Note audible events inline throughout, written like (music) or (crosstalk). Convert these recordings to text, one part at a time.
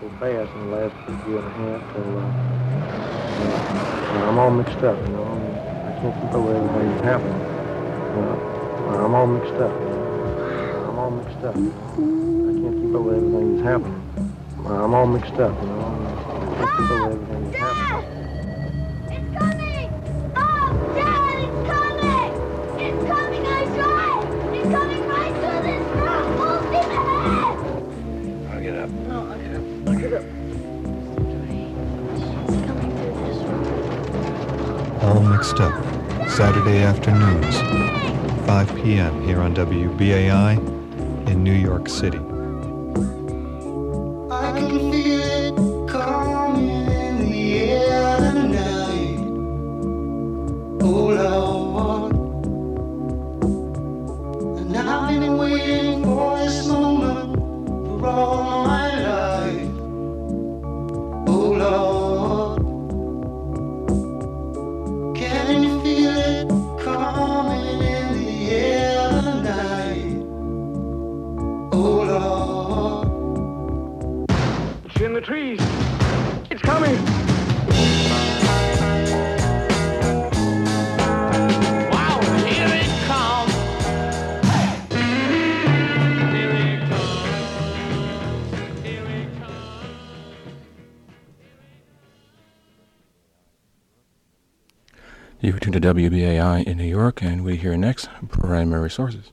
so fast in the last year and a half. So uh, I'm all mixed up, you know. I, can't keep up with everything that's happening. You know? I'm all mixed up. I'm all mixed up. I can't keep up with everything that's happening. I'm all mixed up, you know. I can't keep up with everything that's happening. Mixed up. Saturday afternoons, 5 p.m. here on WBAI in New York City. The trees. It's coming. Wow, here it comes. Here it comes. Here it comes. You tune to WBAI in New York, and we hear next primary sources.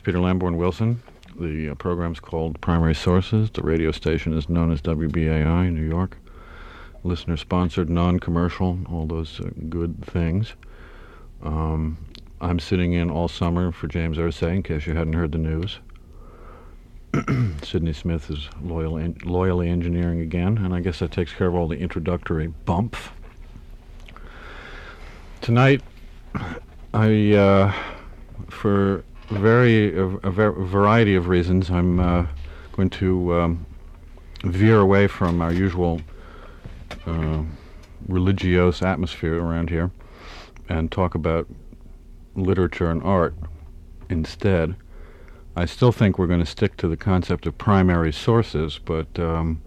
It's Peter Lamborn Wilson. The uh, program's called Primary Sources. The radio station is known as WBAI in New York. Listener sponsored, non commercial, all those uh, good things. Um, I'm sitting in all summer for James Irsay, in case you hadn't heard the news. (clears throat) Sidney Smith is loyal en- loyally engineering again, and I guess that takes care of all the introductory bump. Tonight, I. Uh, for very a, a ver- variety of reasons, I'm uh, going to um, veer away from our usual uh, religious atmosphere around here and talk about literature and art instead. I still think we're going to stick to the concept of primary sources, but um,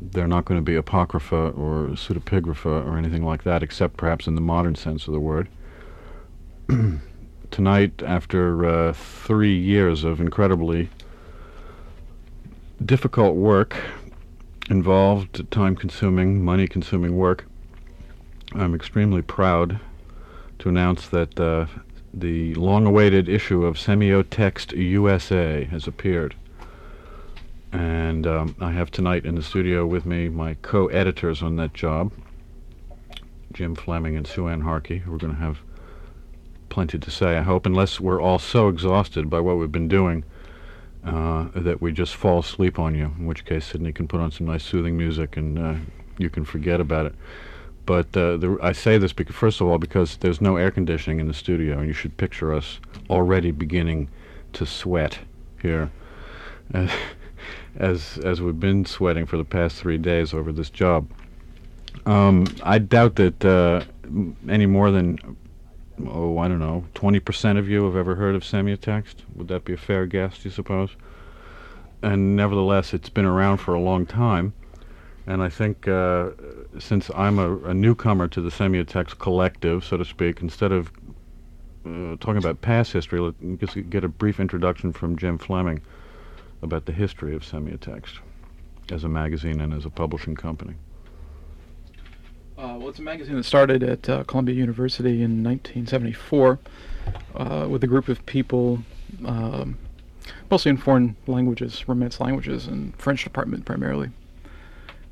they're not going to be apocrypha or pseudepigrapha or anything like that, except perhaps in the modern sense of the word. (clears throat) tonight, after uh, three years of incredibly difficult work, involved, time consuming, money consuming work, I'm extremely proud to announce that uh, the long awaited issue of Semiotext USA has appeared. And um, I have tonight in the studio with me my co editors on that job, Jim Fleming and Sue Ann Harkey, who are going to have plenty to say, I hope, unless we're all so exhausted by what we've been doing uh, that we just fall asleep on you, in which case Sydney can put on some nice soothing music and uh, you can forget about it. But uh, the, I say this because, first of all, because there's no air conditioning in the studio, and you should picture us already beginning to sweat here, as as, we've been sweating for the past three days over this job. Um, I doubt that uh, m- any more than oh, I don't know, 20% of you have ever heard of semiotext. Would that be a fair guess, do you suppose? And nevertheless, it's been around for a long time. And I think uh, since I'm a, a newcomer to the semiotext collective, so to speak, instead of uh, talking about past history, let's just get a brief introduction from Jim Fleming about the history of semiotext as a magazine and as a publishing company. Uh, well, it's a magazine that started at uh, Columbia University in 1974 uh, with a group of people, um, mostly in foreign languages, Romance languages, and French department primarily.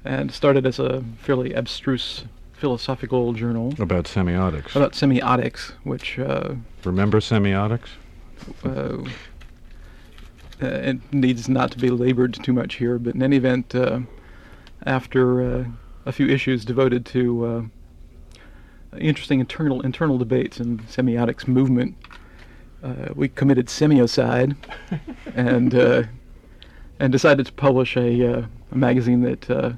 And started as a fairly abstruse philosophical journal About semiotics. about semiotics, which uh, Remember semiotics? uh, uh, it needs not to be labored too much here, but in any event, uh, after uh, a few issues devoted to uh, interesting internal internal debates in semiotics movement, uh, we committed semiocide (laughs) and uh, and decided to publish a, uh, a magazine that uh,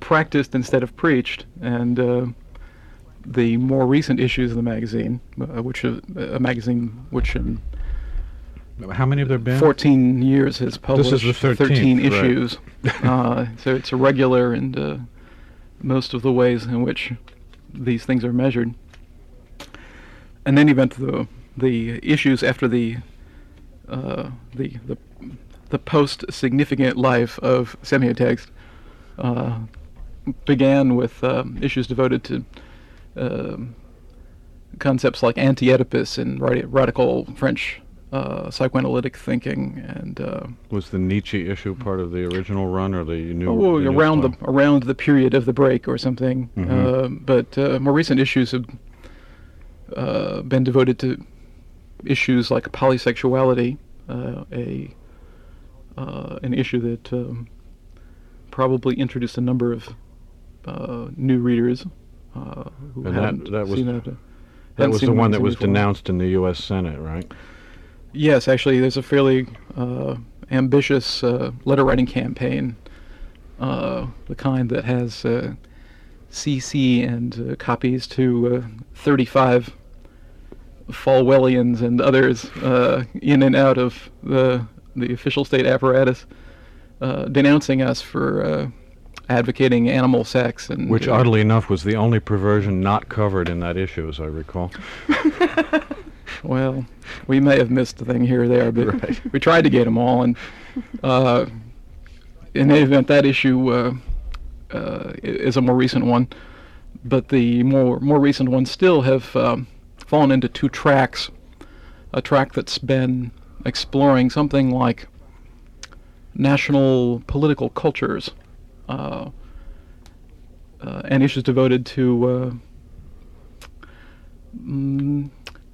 practiced instead of preached, and uh, the more recent issues of the magazine, uh, which is a magazine which in How many have there been? 14 years has published is the 13th, 13 right. issues. (laughs) uh, so it's irregular in uh, most of the ways in which these things are measured. In any event, the the issues after the uh, the the the post significant life of semiotext uh, began with um, issues devoted to um, concepts like anti-Oedipus and radical French uh, psychoanalytic thinking, and uh, Was the Nietzsche issue part of the original run or the new? oh, the new around the around the period of the break or something. Mhm. Uh, but uh, more recent issues have uh, been devoted to issues like polysexuality, uh, a uh, an issue that um, probably introduced a number of uh, new readers uh, who And that- hadn't that was- seen it. That was the one that was before. denounced in the U.S. Senate, right? Yes, actually, there's a fairly uh, ambitious uh, letter writing campaign, uh, the kind that has uh, CC and uh, copies to uh, 35 Falwellians and others uh, in and out of the the official state apparatus, uh, denouncing us for uh, advocating animal sex and Which, uh, oddly enough, was the only perversion not covered in that issue, as I recall. (laughs) Well, we may have missed a thing here or there, but Right. we tried to get them all. And uh, in any event, that issue uh, uh, is a more recent one. But the more more recent ones still have um, fallen into two tracks. A track that's been exploring something like national political cultures, uh, uh, and issues devoted to.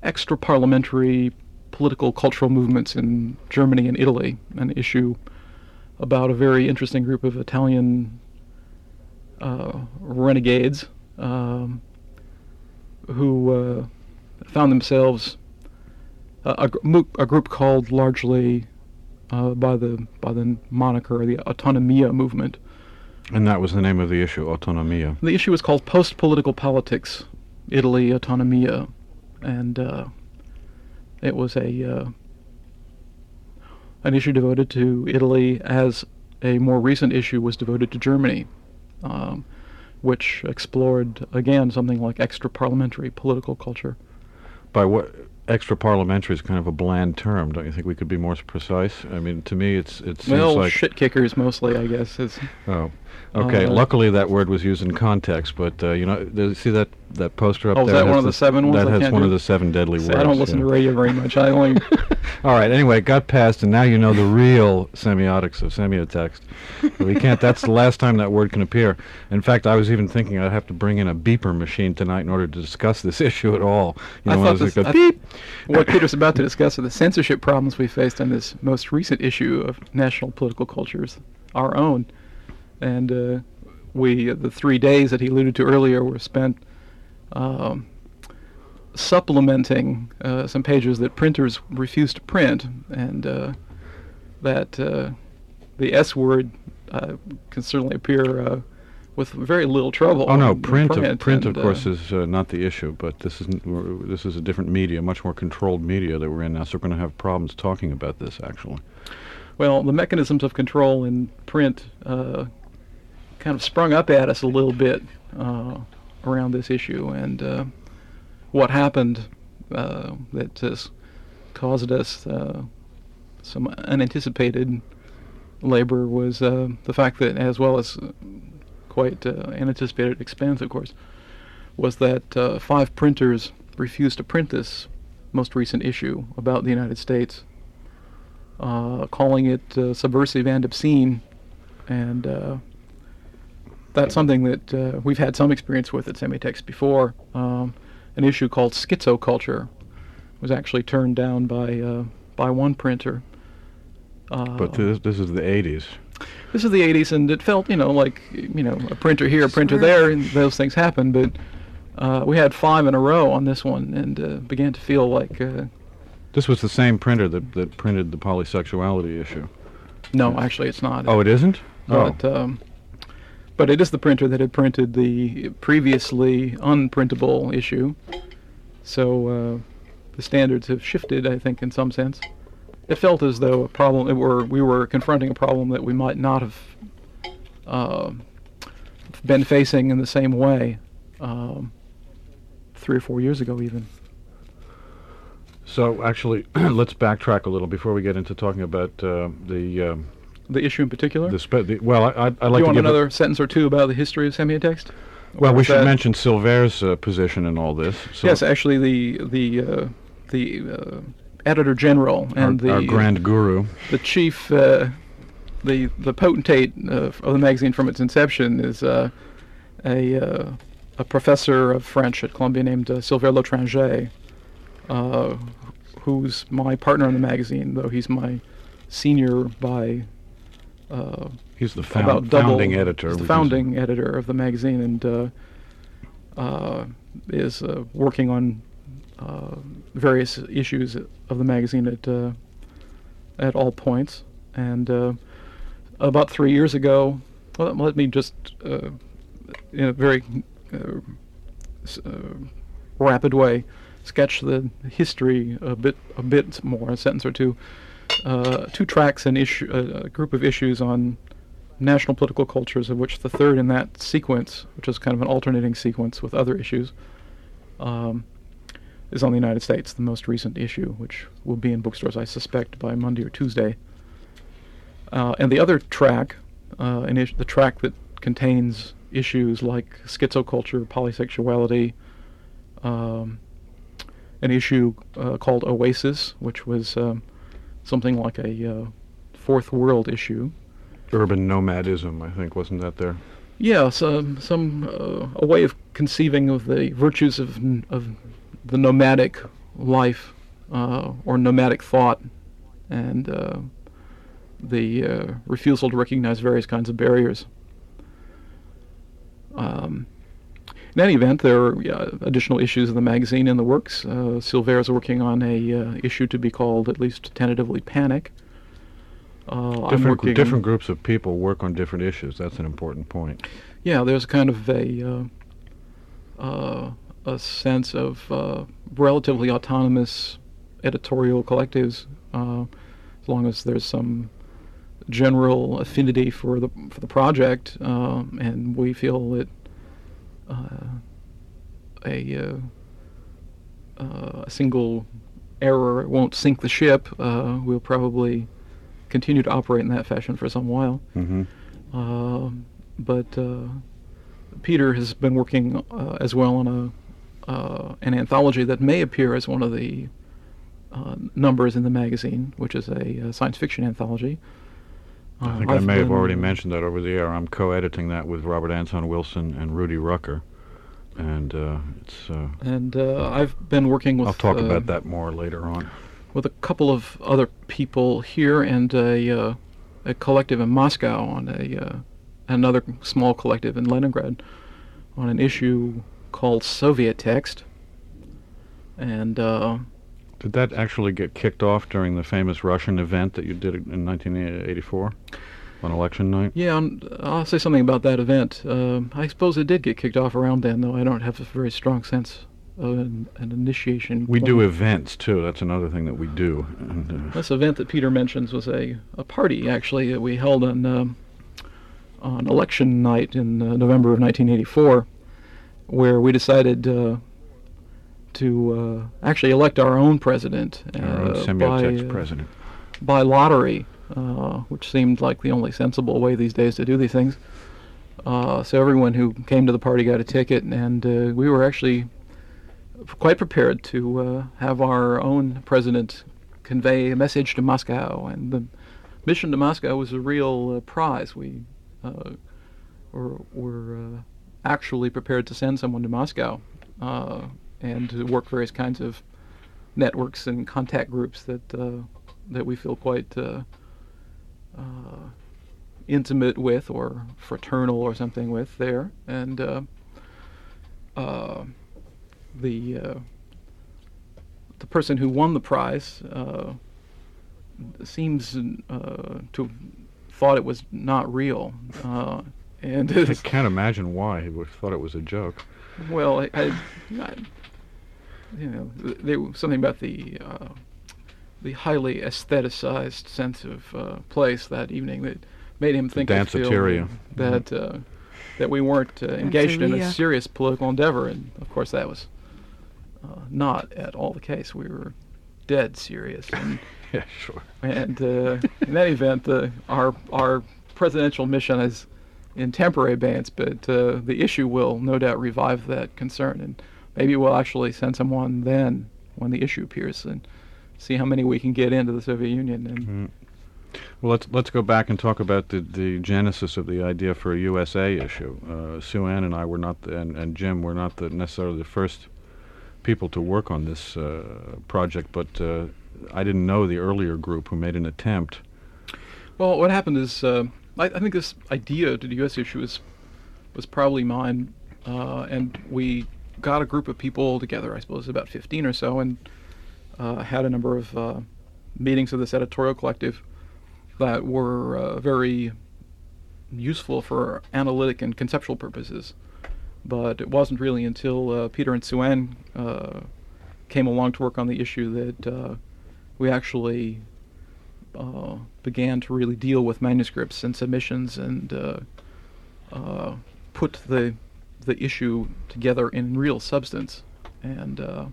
Uh, extra parliamentary political cultural movements in Germany and Italy, an issue about a very interesting group of Italian uh, renegades um, who uh, found themselves a, a, gr- a group called largely uh, by the by the moniker the Autonomia movement. And that was the name of the issue, Autonomia. The issue was called Post Political Politics, Italy Autonomia, and uh, it was a uh, an issue devoted to Italy, as a more recent issue was devoted to Germany, um, which explored again something like extra parliamentary political culture. By what extra parliamentary is kind of a bland term. Don't you think we could be more precise? I mean, to me, it's it seems well, like shit kickers mostly, I guess. Is oh, okay. Uh, Luckily, that word was used in context, but uh, you know, see that that poster up Oh, is there. that one of the seven ones That I has one do? of the seven deadly See, words. I don't listen yeah. to radio very much. I only (laughs) All right. Anyway, it got passed, and now you know the (laughs) real semiotics of semiotext. we can't. That's the last time that word can appear. In fact, I was even thinking I'd have to bring in a beeper machine tonight in order to discuss this (laughs) issue at all. You I thought this, I- beep. what Peter's about to discuss are the censorship problems we faced on this most recent issue of National Political Cultures, our own. And uh, we, the three days that he alluded to earlier, were spent um, supplementing uh, some pages that printers refused to print, and uh, that uh, the S word uh, can certainly appear uh, with very little trouble. Oh no, in print of print of course is uh, not the issue, but this is this is a different media, much more controlled media that we're in now. So we're going to have problems talking about this actually. Well, the mechanisms of control in print uh, kind of sprung up at us a little bit uh, around this issue, and uh, what happened uh, that has caused us uh, some unanticipated labor was uh, the fact that, as well as quite unanticipated expense, of course, was that five printers refused to print this most recent issue about the United States calling it subversive and obscene, and uh, that's something that uh, we've had some experience with at Semiotext before. Um, an issue called schizoculture was actually turned down by uh, by one printer. Uh, But this, this is the 80s. this is the 80s, and it felt, you know, like you know, a printer here, a printer there, and those things happen. But uh, we had five in a row on this one, and uh, began to feel like uh, This was the same printer that, that printed the polysexuality issue. no, actually, it's not. Oh, it isn't? but um, but it is the printer that had printed the previously unprintable issue. So uh, the standards have shifted, I think, in some sense. It felt as though a problem it were we were confronting a problem that we might not have uh, been facing in the same way um, three or four years ago, even. So actually, (clears throat) let's backtrack a little before we get into talking about uh, the um, The issue in particular. the, spe- the well. I, I'd, I'd Do like you to want another sentence or two about the history of semiotext? well, we should mention Sylvère's uh, position in all this. So yes, actually, the the uh, the uh, editor general our, and the our grand guru. the chief, uh, the the potentate uh, of the magazine from its inception is uh, a uh, a professor of French at Columbia named uh, Sylvère Lotringer, uh, who's my partner in the magazine, though he's my senior by uh, He's the about double. founding editor. the founding editor of the magazine, and uh, uh, is uh, working on uh, various issues of the magazine at uh, at all points. And uh, about three years ago, well, let me just uh, in a very uh, uh, rapid way sketch the history a bit a bit more, a sentence or two. Uh, two tracks and issue, uh, a group of issues on national political cultures, of which the third in that sequence, which is kind of an alternating sequence with other issues, um, is on the United States, the most recent issue, which will be in bookstores, I suspect, by Monday or Tuesday. Uh, and the other track, uh, an is- the track that contains issues like schizoculture, polysexuality, um, an issue uh, called Oasis, which was um, something like a uh, fourth world issue. Urban nomadism, I think, wasn't that there? Yeah, some some uh, a way of conceiving of the virtues of of the nomadic life uh, or nomadic thought, and uh, the uh, refusal to recognize various kinds of barriers. Um, in any event, there are yeah, additional issues of the magazine in the works. Uh, Sylvère is working on a uh, issue to be called, at least tentatively, Panic. Uh, Different, different groups of people work on different issues. That's an important point. yeah, there's kind of a uh, uh, a sense of uh, relatively autonomous editorial collectives, uh, as long as there's some general affinity for the for the project, um, and we feel that uh, a uh, uh, a single error won't sink the ship. Uh, we'll probably continue to operate in that fashion for some while. hmm Um, but uh, Peter has been working uh, as well on a uh, an anthology that may appear as one of the uh, numbers in the magazine, which is a, uh science fiction anthology. I Uh, think I I've may have already mentioned that over the air. I'm co-editing that with Robert Anton Wilson and Rudy Rucker, and uh, it's. Uh, And uh, I've been working with. I'll talk uh, about that more later on. with a couple of other people here and a, uh, a collective in Moscow on a uh, another small collective in Leningrad on an issue called Soviet Text. And uh, Did that actually get kicked off during the famous Russian event that you did in 1984 on election night? yeah, and I'll say something about that event. Um I suppose it did get kicked off around then, though I don't have a very strong sense of an, an initiation. We do events too. That's another thing that we do. And, uh, This event that Peter mentions was a, a party actually that we held on um, on election night in uh, November of 1984, where we decided uh, to uh, actually elect our own president our own uh, semiotext by, uh, president. by lottery, uh, which seemed like the only sensible way these days to do these things. Uh, so everyone who came to the party got a ticket, and uh, we were actually quite prepared to uh, have our own president convey a message to Moscow. And the mission to Moscow was a real uh, prize. We uh, were, were uh, actually prepared to send someone to Moscow uh, and to work various kinds of networks and contact groups that uh, that we feel quite uh, uh, intimate with or fraternal or something with there, and uh, uh, the uh, the person who won the prize uh, seems uh, to have thought it was not real, uh, and I can't imagine why he would have thought it was a joke. well, I, I, I you know, th- there was something about the uh, the highly aestheticized sense of uh, place that evening that made him think or feel danceteria. that uh, that we weren't uh, engaged in a serious political endeavor, and of course that was uh, not at all the case. We were dead serious, and (laughs) Yeah, sure. and uh, in any event, uh, our our presidential mission is in temporary abeyance, but uh, the issue will no doubt revive that concern, and maybe we'll actually send someone then when the issue appears and see how many we can get into the Soviet Union. And Well, let's let's go back and talk about the, the genesis of the idea for a USA issue. Uh, Sue Ann and I were not, the, and, and Jim were not the, necessarily the first people to work on this uh, project, but uh, I didn't know the earlier group who made an attempt. Well, what happened is, uh, I, I think this idea to the U.S. issue was was probably mine, uh, and we got a group of people together. I suppose about 15 or so, and uh, had a number of uh, meetings of this editorial collective that were uh, very useful for analytic and conceptual purposes. But it wasn't really until uh, Peter and Sue Ann uh, came along to work on the issue that uh, we actually began to really deal with manuscripts and submissions and put the the issue together in real substance, and uh,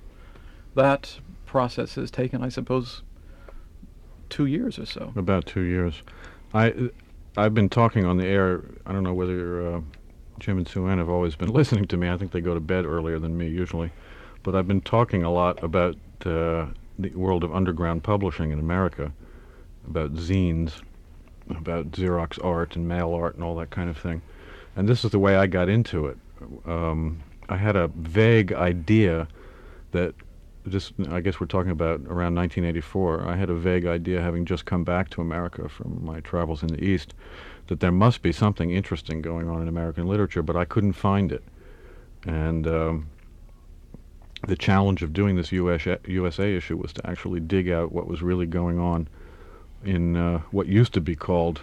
that process has taken, I suppose, two years or so. About two years. I I've been talking on the air. I don't know whether uh, Jim and Sue Ann have always been (laughs) listening to me. I think they go to bed earlier than me usually, but I've been talking a lot about uh, the world of underground publishing in America, about zines, about Xerox art and mail art and all that kind of thing. And this is the way I got into it. Um, I had a vague idea that just I guess we're talking about around 1984. I had a vague idea, having just come back to America from my travels in the East, that there must be something interesting going on in American literature, but I couldn't find it. And um, the challenge of doing this US, USA issue was to actually dig out what was really going on in uh, what used to be called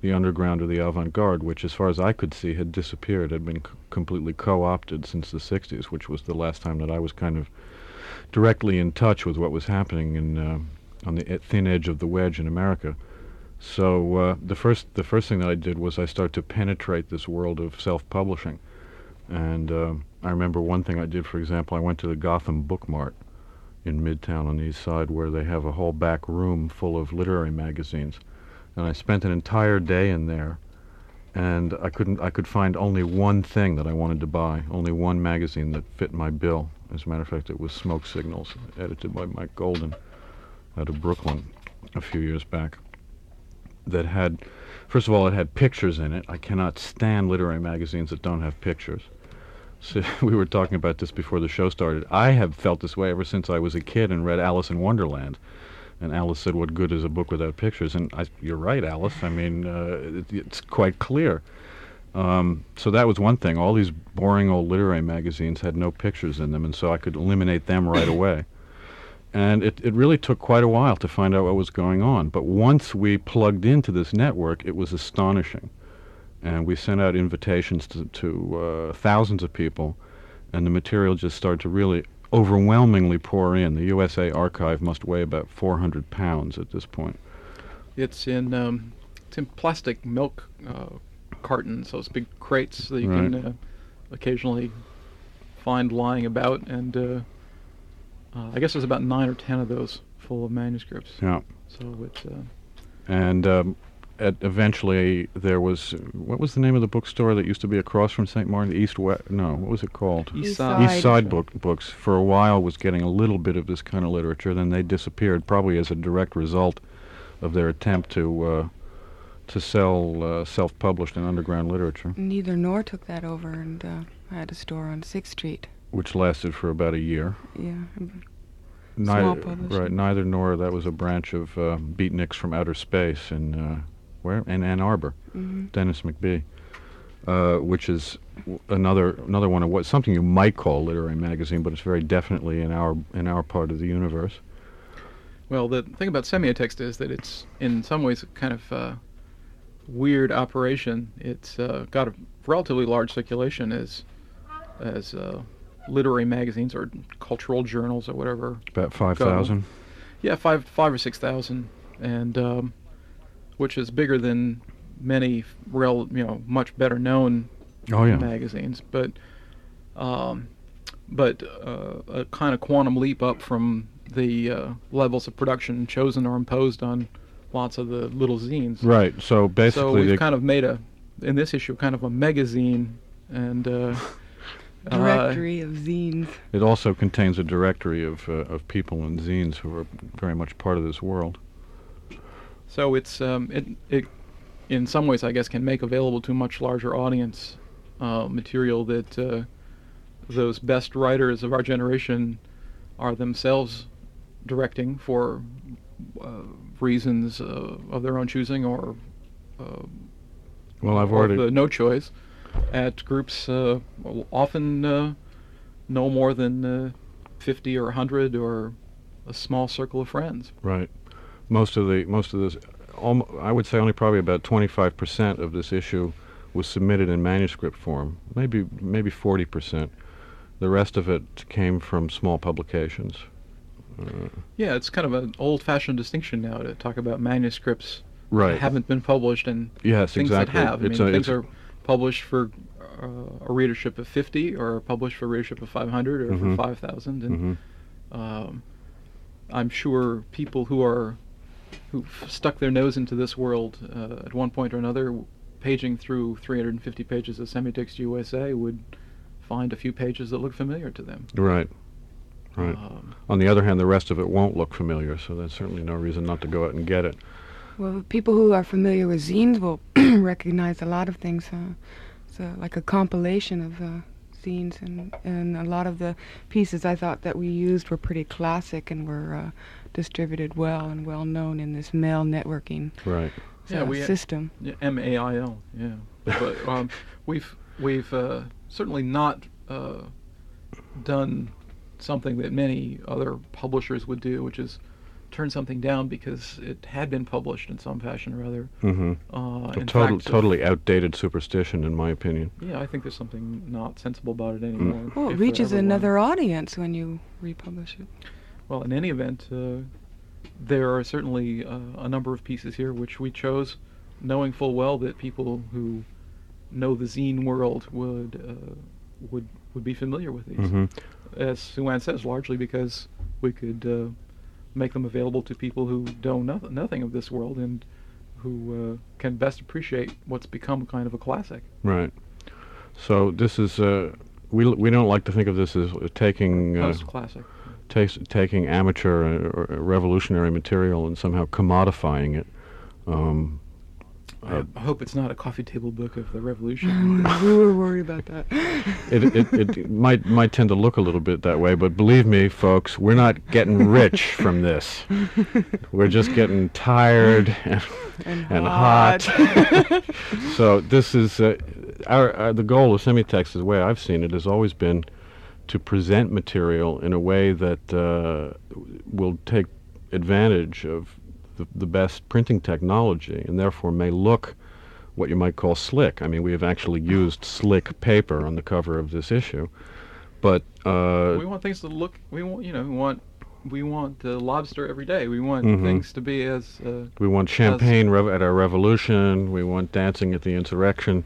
the underground or the avant-garde, which, as far as I could see, had disappeared, had been c- completely co-opted since the 60s, which was the last time that I was kind of directly in touch with what was happening in uh, on the thin edge of the wedge in America. So uh, the first the first thing that I did was I started to penetrate this world of self-publishing, and um I remember one thing I did. For example, I went to the Gotham Book Mart in Midtown on the East Side, where they have a whole back room full of literary magazines, and I spent an entire day in there. And I couldn't. I could find only one thing that I wanted to buy. Only one magazine that fit my bill. As a matter of fact, it was Smoke Signals, edited by Mike Golden, out of Brooklyn, a few years back. That had, first of all, it had pictures in it. I cannot stand literary magazines that don't have pictures. So (laughs) we were talking about this before the show started. I have felt this way ever since I was a kid and read Alice in Wonderland. And Alice said, "What good is a book without pictures?" And I, you're right, Alice. I mean, uh, it, it's quite clear. Um, so that was one thing. All these boring old literary magazines had no pictures in them, and so I could eliminate them right (coughs) away. And it, it really took quite a while to find out what was going on. But once we plugged into this network, it was astonishing. And we sent out invitations to, to uh, thousands of people, and the material just started to really overwhelmingly pour in. The USA archive must weigh about 400 pounds at this point. It's in um, it's in plastic milk uh, cartons, those big crates that you Right. can uh, occasionally find lying about, and uh, uh, I guess there's about nine or ten of those full of manuscripts. Yeah. So it's uh, And um, at, eventually there was what was the name of the bookstore that used to be across from St. Martin? The East West? No, what was it called? East East Side. East Side book, books for a while was getting a little bit of this kind of literature. Then they disappeared, probably as a direct result of their attempt to uh, to sell uh, self-published and underground literature, Neither nor took that over, and uh, I had a store on Sixth Street. which lasted for about a year. Yeah. Neither, publishing. right, neither nor that was a branch of uh, Beatniks from Outer Space in uh, where in Ann Arbor, mhm. Dennis McBee, uh, which is w- another another one of what something you might call literary magazine, but it's very definitely in our in our part of the universe. Well, the thing about semiotext is that it's in some ways kind of uh, weird operation. It's uh, got a relatively large circulation as as uh, literary magazines or cultural journals or whatever. About five thousand. Yeah, five five or six thousand, and um, which is bigger than many real you know much better known Oh yeah. magazines, but um, but uh, a kind of quantum leap up from the uh, levels of production chosen or imposed on lots of the little zines. Right. So basically, So we've they, kind of made a in this issue kind of a magazine and uh, uh, (laughs) Directory of zines. it also contains a directory of uh, of people and zines who are very much part of this world. So it's um, it it in some ways I guess can make available to a much larger audience uh, material that uh, those best writers of our generation are themselves directing for uh, reasons uh, of their own choosing or uh, Well, I've already the no choice at groups uh, often uh, no more than uh, 50 or 100 or a small circle of friends. Right. Most of the most of this, I would say only probably about 25 percent of this issue was submitted in manuscript form. Maybe maybe 40 percent. The rest of it came from small publications. Uh, Yeah, it's kind of an old-fashioned distinction now to talk about manuscripts right. that haven't been published and yes, things exactly. that have. I It's mean, a, things it's are published for uh, a readership of 50 or published for a readership of 500 or Mhm. for 5,000. And mhm. um, I'm sure people who are who've stuck their nose into this world uh, at one point or another, paging through 350 pages of Semiotext USA, would find a few pages that look familiar to them. Right. Right. Um, On the other hand, the rest of it won't look familiar, so there's certainly no reason not to go out and get it. Well, people who are familiar with zines will (clears throat) recognize a lot of things. Uh, so, like a compilation of uh, zines, and and a lot of the pieces I thought that we used were pretty classic and were uh, distributed well and well known in this mail networking Right. Yeah, uh, we- system. Yeah, M A I L. Yeah, but (laughs) um, we've we've uh, certainly not uh, done something that many other publishers would do, which is turn something down because it had been published in some fashion or other. Mm-hmm. Uh, A total, fact, totally outdated superstition, in my opinion. Yeah, I think there's something not sensible about it anymore. Well, it reaches ever was. another audience when you republish it. Well, in any event, uh, there are certainly uh, a number of pieces here which we chose, knowing full well that people who know the zine world would uh, would would be familiar with these. Mm-hmm. As Sue Ann says, largely because we could uh, make them available to people who know noth- nothing of this world and who uh, can best appreciate what's become kind of a classic. Right. So this is uh, we l- we don't like to think of this as uh, taking uh, classic. tas- taking amateur uh, or or revolutionary material and somehow commodifying it. Um, uh, I hope it's not a coffee table book of the revolution. (laughs) we (laughs) were worried about that. (laughs) it, it, it might might tend to look a little bit that way, but believe me, folks, we're not getting rich from this. We're just getting tired and, and, and hot. so this is uh, our, our the goal of semiotext, the way I've seen it, has always been to present material in a way that uh, will take advantage of the, the best printing technology, and therefore may look what you might call slick. I mean, we have actually used slick paper on the cover of this issue, but uh, we want things to look. We want you know we want we want uh, lobster every day. We want Mhm. things to be as uh, we want champagne rev- at our revolution. We want dancing at the insurrection.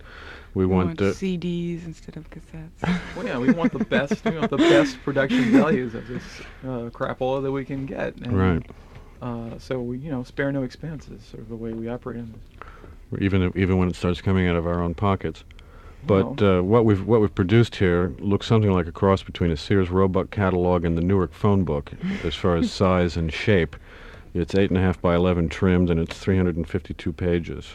We We want, want uh, CDs instead of cassettes. (laughs) well yeah we want the best we want the best production (laughs) values of this uh, crapola that we can get. And, right. Uh, so we you know spare no expense is sort of the way we operate in this. even even when it starts coming out of our own pockets. But uh, what we've what we've produced here looks something like a cross between a Sears Roebuck catalog and the Newark phone book, (laughs) as far as size and shape. It's eight and a half by eleven trimmed, and it's 352 pages.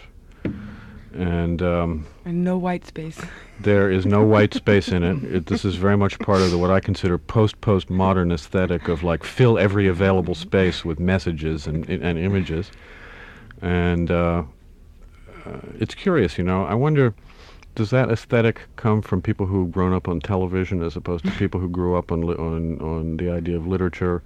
And um, And no white space. (laughs) there is no white space in it. it. This is very much part of the, what I consider post-postmodern aesthetic of like fill every available space with messages and and images, and uh, uh, it's curious, you know. I wonder, does that aesthetic come from people who've grown up on television as opposed to people who grew up on li- on on the idea of literature?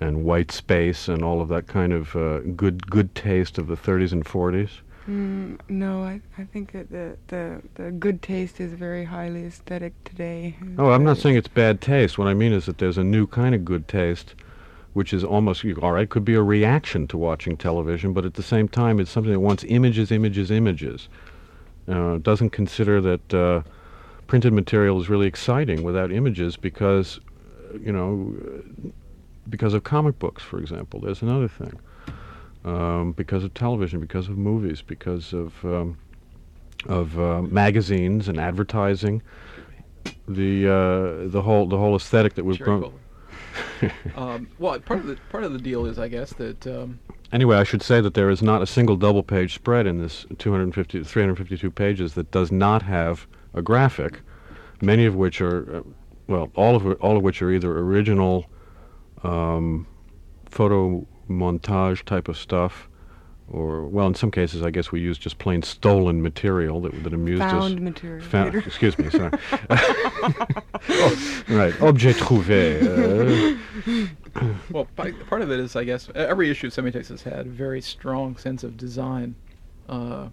And white space and all of that kind of uh, good good taste of the 30s and 40s. Mm, no, I, I think that the, the, the good taste is very highly aesthetic today. Oh, I'm not saying it's bad taste. What I mean is that there's a new kind of good taste, which is almost all right. Could be a reaction to watching television, but at the same time, it's something that wants images, images, images. Uh, doesn't consider that uh, printed material is really exciting without images because, uh, you know, because of comic books, for example. There's another thing. Um, because of television, because of movies, because of um, of uh, magazines and advertising the uh, the whole the whole aesthetic that we've Cherry grown. um, well, part of the part of the deal is, I guess, that um, Anyway, I should say that there is not a single double-page spread in this 250 352 pages that does not have a graphic, many of which are, uh, well, all of all of which are either original um, photo montage type of stuff, or well, in some cases, I guess we use just plain stolen material that that amused us. Found material. Found, excuse me, sorry. oh, (laughs) right, objet trouvé. Uh, well, pa- part of it is, I guess, every issue of Semiotext has had a very strong sense of design. Uh,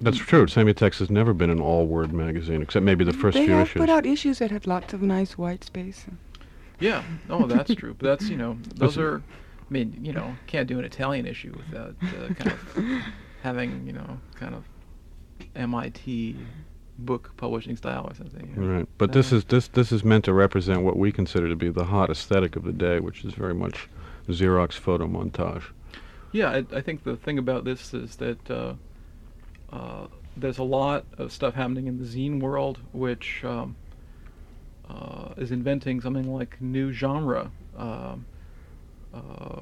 that's true. Semiotext has never been an all-word magazine, except maybe the first they few have issues. put out issues that had lots of nice white space. yeah, oh, that's true. But that's you know, those That's- are, I mean, you know, can't do an Italian issue without uh, kind of (laughs) having you know, kind of MIT book publishing style or something. you know. Right, but this Uh, is this this is meant to represent what we consider to be the hot aesthetic of the day, which is very much Xerox photo montage. Yeah, I, I think the thing about this is that uh, uh, there's a lot of stuff happening in the zine world, which um, uh, is inventing something like new genre, um, uh,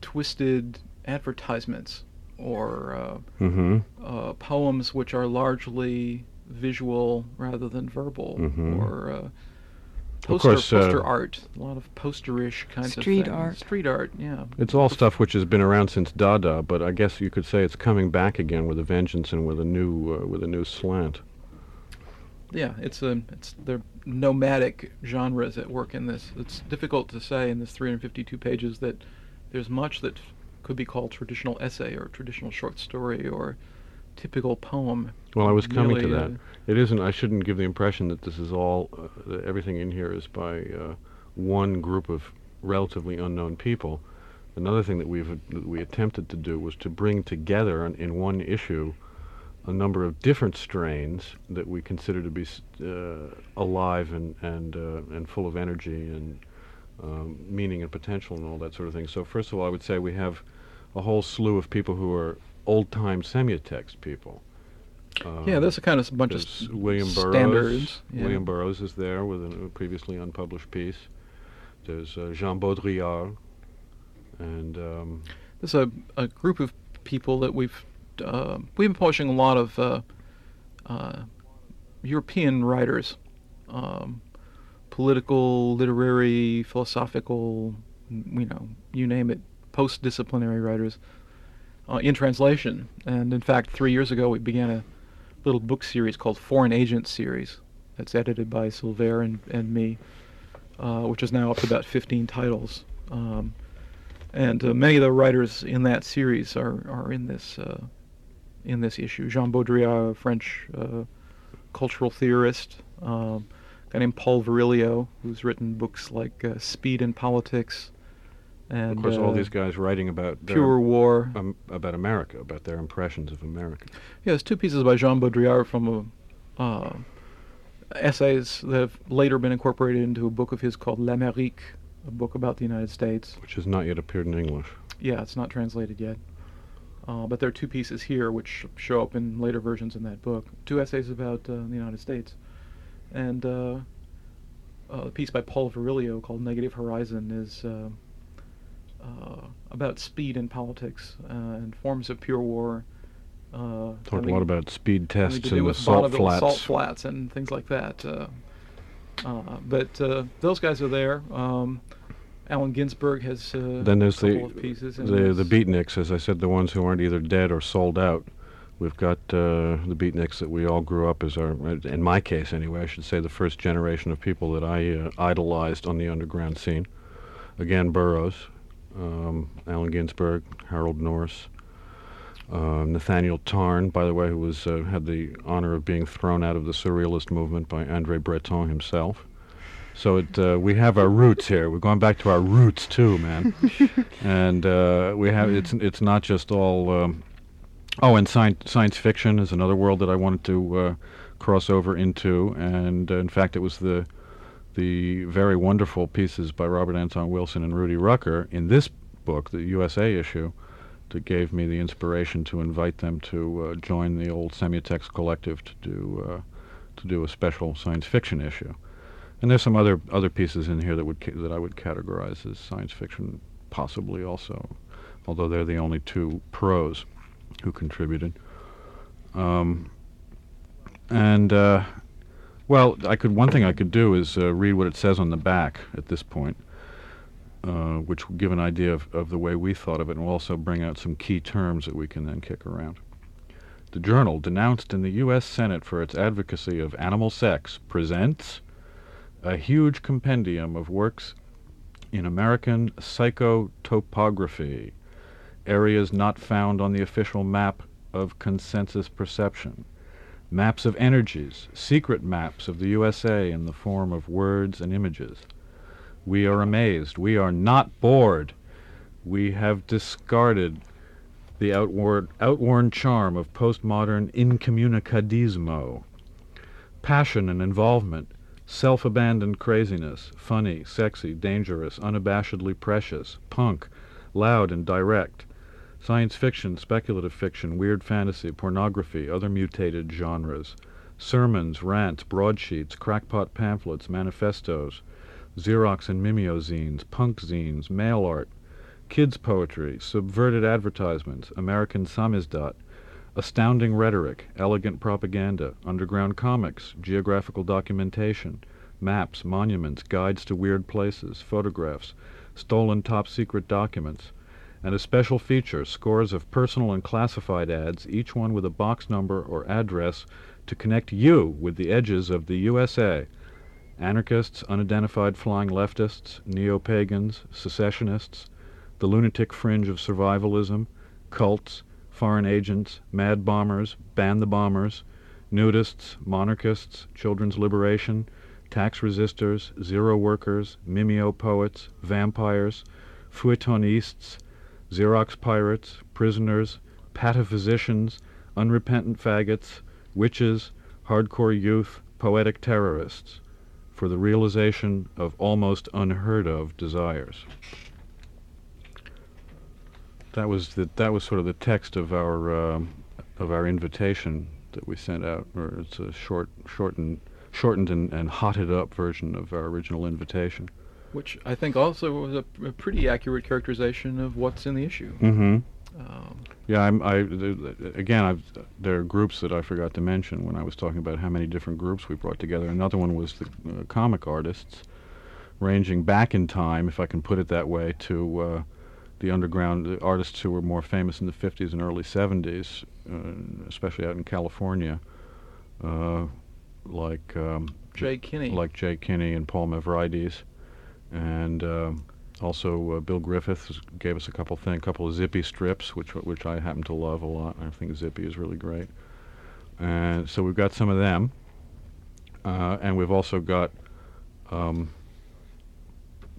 twisted advertisements, or uh, Mm-hmm. uh, poems which are largely visual rather than verbal, Mhm. or uh, poster, course, uh, poster art, a lot of posterish kinds Street of street art. Street art, yeah. It's all stuff which has been around since Dada, but I guess you could say it's coming back again with a vengeance and with a new uh, with a new slant. Yeah, it's a it's the nomadic genres at work in this. It's difficult to say in this 352 pages that there's much that could be called traditional essay or traditional short story or typical poem. Well, I was coming to that. uh, It isn't. I shouldn't give the impression that this is all. Uh, that everything in here is by uh, one group of relatively unknown people. Another thing that we've that we attempted to do was to bring together in, in one issue a number of different strains that we consider to be uh, alive and and uh, and full of energy and um, meaning and potential and all that sort of thing. So first of all, I would say we have a whole slew of people who are old-time semiotext people. yeah, Um, there's a kind of a bunch of William Burroughs. standards. yeah. William Burroughs is there with a a previously unpublished piece. There's uh, Jean Baudrillard, and um, There's a, a group of people that we've uh, we've been publishing a lot of uh, uh, European writers, um, political, literary, philosophical, you know, you name it, post-disciplinary writers uh, in translation. And in fact, three years ago, we began a little book series called Foreign Agent Series. That's edited by Sylvère and, and me, uh, which is now up to about 15 titles. Um, and uh, many of the writers in that series are, are in this uh, in this issue. Jean Baudrillard, a French uh, cultural theorist, um, a guy named Paul Virilio, who's written books like uh, Speed and Politics, and of course, all uh, these guys writing about Pure War. um, about America, about their impressions of America. Yeah, there's two pieces by Jean Baudrillard from a, uh, essays that have later been incorporated into a book of his called L'Amérique, a book about the United States. which has not yet appeared in English. Yeah, it's not translated yet. Uh, but there are two pieces here which show up in later versions in that book. Two essays about uh, the United States. And uh, a piece by Paul Virilio called Negative Horizon is uh, uh, about speed in politics uh, and forms of pure war Uh, Talked a lot about speed tests do the salt flats. salt flats and things like that. Uh, uh, but uh, those guys are there. Um, Allen Ginsberg has uh, Then there's a the of pieces. the the beatniks, as I said, the ones who aren't either dead or sold out. We've got uh, the beatniks that we all grew up as our, in my case anyway, I should say, the first generation of people that I uh, idolized on the underground scene. Again, Burroughs, um, Allen Ginsberg, Harold Norse, uh, Nathaniel Tarn, by the way, who was uh, had the honor of being thrown out of the surrealist movement by Andre Breton himself. So it, uh, we have our roots here. We're going back to our roots too, man. (laughs) and uh, we have it's it's not just all. Um, oh, and science science fiction is another world that I wanted to uh, cross over into. And uh, in fact, it was the the very wonderful pieces by Robert Anton Wilson and Rudy Rucker in this book, the USA issue, that gave me the inspiration to invite them to uh, join the old Semiotext Collective to do uh, to do a special science fiction issue. And there's some other other pieces in here that would ca- that I would categorize as science fiction, possibly also, although they're the only two pros who contributed. Um, and uh, well, I could one thing I could do is uh, read what it says on the back at this point, uh, which will give an idea of, of the way we thought of it, and will also bring out some key terms that we can then kick around. The journal, denounced in the U.S. Senate for its advocacy of animal sex, presents a huge compendium of works in American psychotopography, areas not found on the official map of consensus perception, maps of energies, secret maps of the USA in the form of words and images. We are amazed. We are not bored. We have discarded the outward, outworn charm of postmodern incommunicadismo. Passion and involvement, self abandoned craziness, funny, sexy, dangerous, unabashedly precious, punk, loud and direct, science fiction, speculative fiction, weird fantasy, pornography, other mutated genres, sermons, rants, broadsheets, crackpot pamphlets, manifestos, Xerox and mimeozines, punk zines, mail art, kids' poetry, subverted advertisements, American samizdat, astounding rhetoric, elegant propaganda, underground comics, geographical documentation, maps, monuments, guides to weird places, photographs, stolen top secret documents, and a special feature, scores of personal and classified ads, each one with a box number or address to connect you with the edges of the USA. Anarchists, unidentified flying leftists, neo-pagans, secessionists, the lunatic fringe of survivalism, cults, foreign agents, mad bombers, ban the bombers, nudists, monarchists, children's liberation, tax resistors, zero workers, mimeo poets, vampires, feuilletonists, Xerox pirates, prisoners, pataphysicians, unrepentant faggots, witches, hardcore youth, poetic terrorists, for the realization of almost unheard of desires. That was the, that was sort of the text of our um, of our invitation that we sent out, or it's a short, shortened, shortened and, and hotted up version of our original invitation. which I think also was a, a pretty accurate characterization of what's in the issue. Mm-hmm. Um, Yeah, I'm, I th- th- again, I've, there are groups that I forgot to mention when I was talking about how many different groups we brought together. Another one was the uh, comic artists, ranging back in time, if I can put it that way, to uh, the underground the artists who were more famous in the 50s and early 70s, uh, especially out in California, uh, like um, Jay Kinney. like Jay Kinney and Paul Mavrides, and um also uh, Bill Griffith gave us a couple thing, couple of Zippy strips, which which I happen to love a lot. I think Zippy is really great, and so we've got some of them, uh, and we've also got um,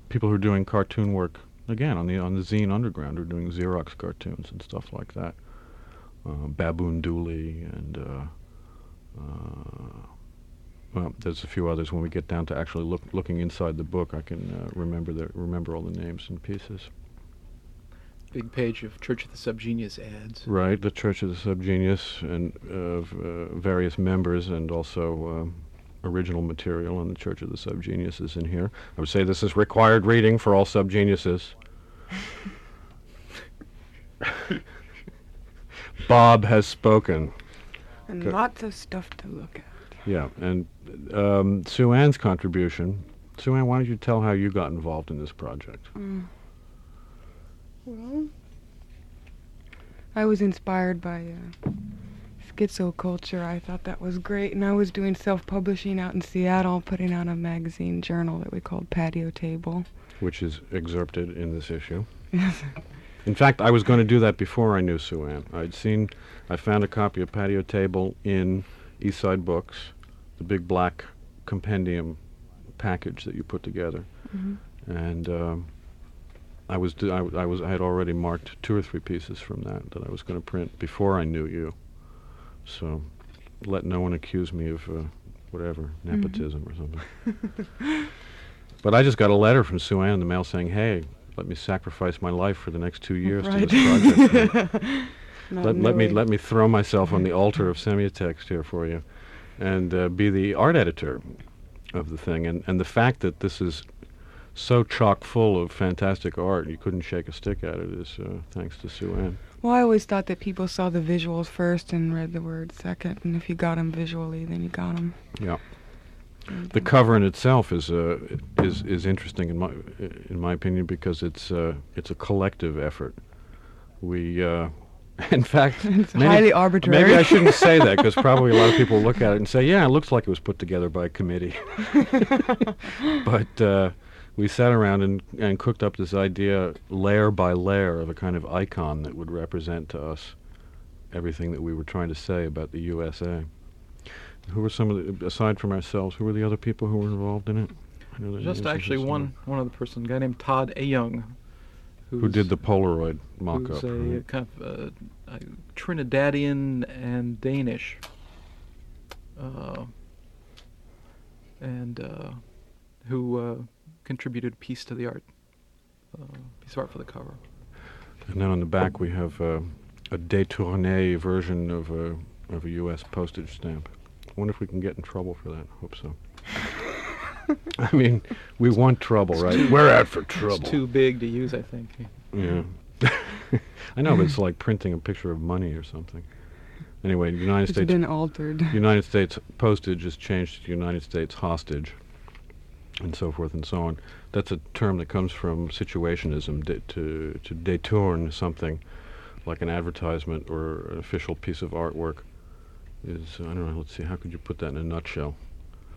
people who are doing cartoon work again on the on the Zine Underground, who are doing Xerox cartoons and stuff like that. Uh, Baboon Dooley and. Uh, uh, well, there's a few others. When we get down to actually look, looking inside the book, I can uh, remember the remember all the names and pieces. big page of Church of the Subgenius ads. Right, the Church of the Subgenius and of uh, various members, and also um, original material on the Church of the Subgenius is in here. I would say this is required reading for all subgeniuses. (laughs) Bob has spoken. And Good. lots of stuff to look at. Yeah, and um, Sue Ann's contribution. Sue Ann, why don't you tell how you got involved in this project? Mm. Well, I was inspired by uh, schizoculture. I thought that was great, and I was doing self-publishing out in Seattle, putting out a magazine journal that we called Patio Table. Which is excerpted in this issue. In fact, I was going to do that before I knew Sue Ann. I'd seen, I found a copy of Patio Table in Eastside Books, the big black compendium package that you put together, Mhm. and um, I was, do- I, w- I was, I had already marked two or three pieces from that that I was going to print before I knew you. So, let no one accuse me of uh, whatever nepotism or something. (laughs) But I just got a letter from Sue Ann in the mail saying, "Hey, let me sacrifice my life for the next two years Right. to this project. (laughs) Let, let me let me throw myself on the (laughs) altar of semiotext here for you, and uh, be the art editor of the thing. And and the fact that this is so chock full of fantastic art, you couldn't shake a stick at it, is uh, thanks to Sue Ann. Well, I always thought that people saw the visuals first and read the words second, and if you got them visually, then you got them. Yeah. The cover in itself is uh, is is interesting in my in my opinion because it's uh, it's a collective effort. We, uh, (laughs) in fact, (laughs) It's many- highly arbitrary. Maybe I shouldn't say that because (laughs) probably a lot of people look at it and say, "Yeah, it looks like it was put together by a committee." but uh, we sat around and and cooked up this idea layer by layer of a kind of icon that would represent to us everything that we were trying to say about the USA. Who were some of the, aside from ourselves, who were the other people who were involved in it? I know Just actually one one other person, a guy named Todd A. Young, Who did the Polaroid mock-up? Who's a right? kind of uh, a Trinidadian and Danish, uh, and uh, who uh, contributed a piece to the art, uh, piece of art for the cover. And then on the back we have uh, a détourné version of a of a U.S. postage stamp. I wonder if we can get in trouble for that. Hope so. (laughs) I mean, we want trouble, right? We're out for trouble. It's too big to use, I think. Yeah. (laughs) I know, but it's like printing a picture of money or something. Anyway, the United It's States been altered. United States postage is changed to United States hostage, and so forth and so on. That's a term that comes from situationism, de- to to detourn something, like an advertisement or an official piece of artwork. Is I don't know. Let's see. How could you put that in a nutshell?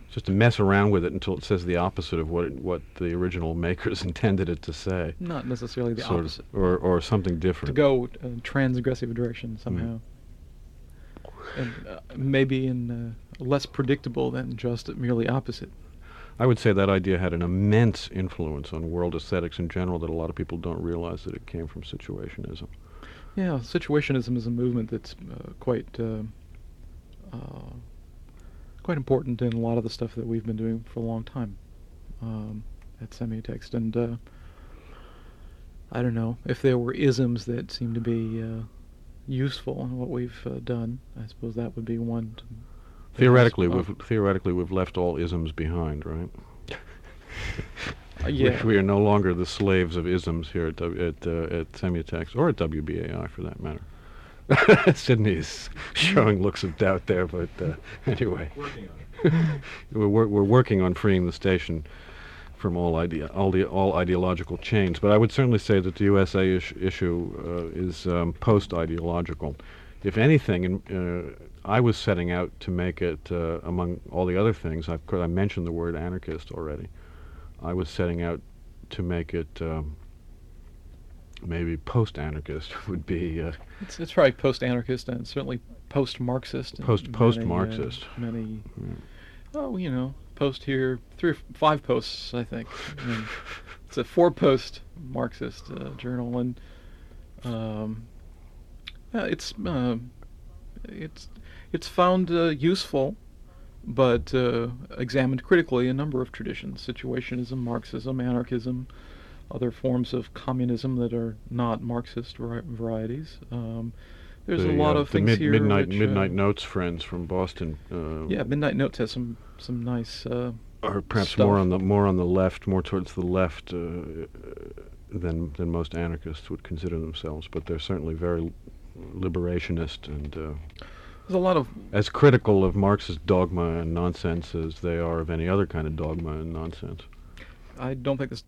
It's just to mess around with it until it says the opposite of what it, what the original makers (laughs) intended it to say. Not necessarily the Sort of- opposite. or or something different. To go uh, transgressive direction somehow. And uh, maybe in uh, less predictable than just merely opposite. I would say that idea had an immense influence on world aesthetics in general that a lot of people don't realize that it came from situationism. Yeah, situationism is a movement that's uh, quite uh, uh, quite important in a lot of the stuff that we've been doing for a long time um, at Semiotext. And uh, I don't know if there were isms that seem to be uh, useful in what we've uh, done. I suppose that would be one. To Theoretically, we've theoretically we've left all isms behind, right? (laughs) Uh, We- yeah. we, are no longer the slaves of isms here at w, at uh, at Semiotext or at WBAI for that matter. (laughs) Sydney is showing looks of doubt there, but uh, anyway, (laughs) we're wor- we're working on freeing the station from all idea all the all ideological chains. But I would certainly say that the USA ish, issue uh, is um, post ideological. If anything, in, uh, I was setting out to make it uh, among all the other things. I've, I mentioned the word anarchist already. I was setting out to make it um, maybe post-anarchist (laughs) would be uh, It's, it's probably post-anarchist and certainly post-Marxist. and Post- many, uh, post-Marxist. Many, Mm. oh, you know, post here, three or f- five posts, I think. I mean, it's a four-post Marxist uh, journal, and um, yeah, it's uh, it's it's found uh, useful, but uh, examined critically a number of traditions: situationism, Marxism, anarchism, other forms of communism that are not Marxist vari- varieties. Um, there's the, a lot uh, of things mid- here. midnight which, uh, midnight notes friends from Boston. Uh, Yeah, Midnight Notes has some some nice. Uh, or perhaps stuff. more on the more on the left, more towards the left uh, than than most anarchists would consider themselves. But they're certainly very liberationist and uh, There's a lot of as critical of Marxist dogma and nonsense as they are of any other kind of dogma and nonsense. I don't think this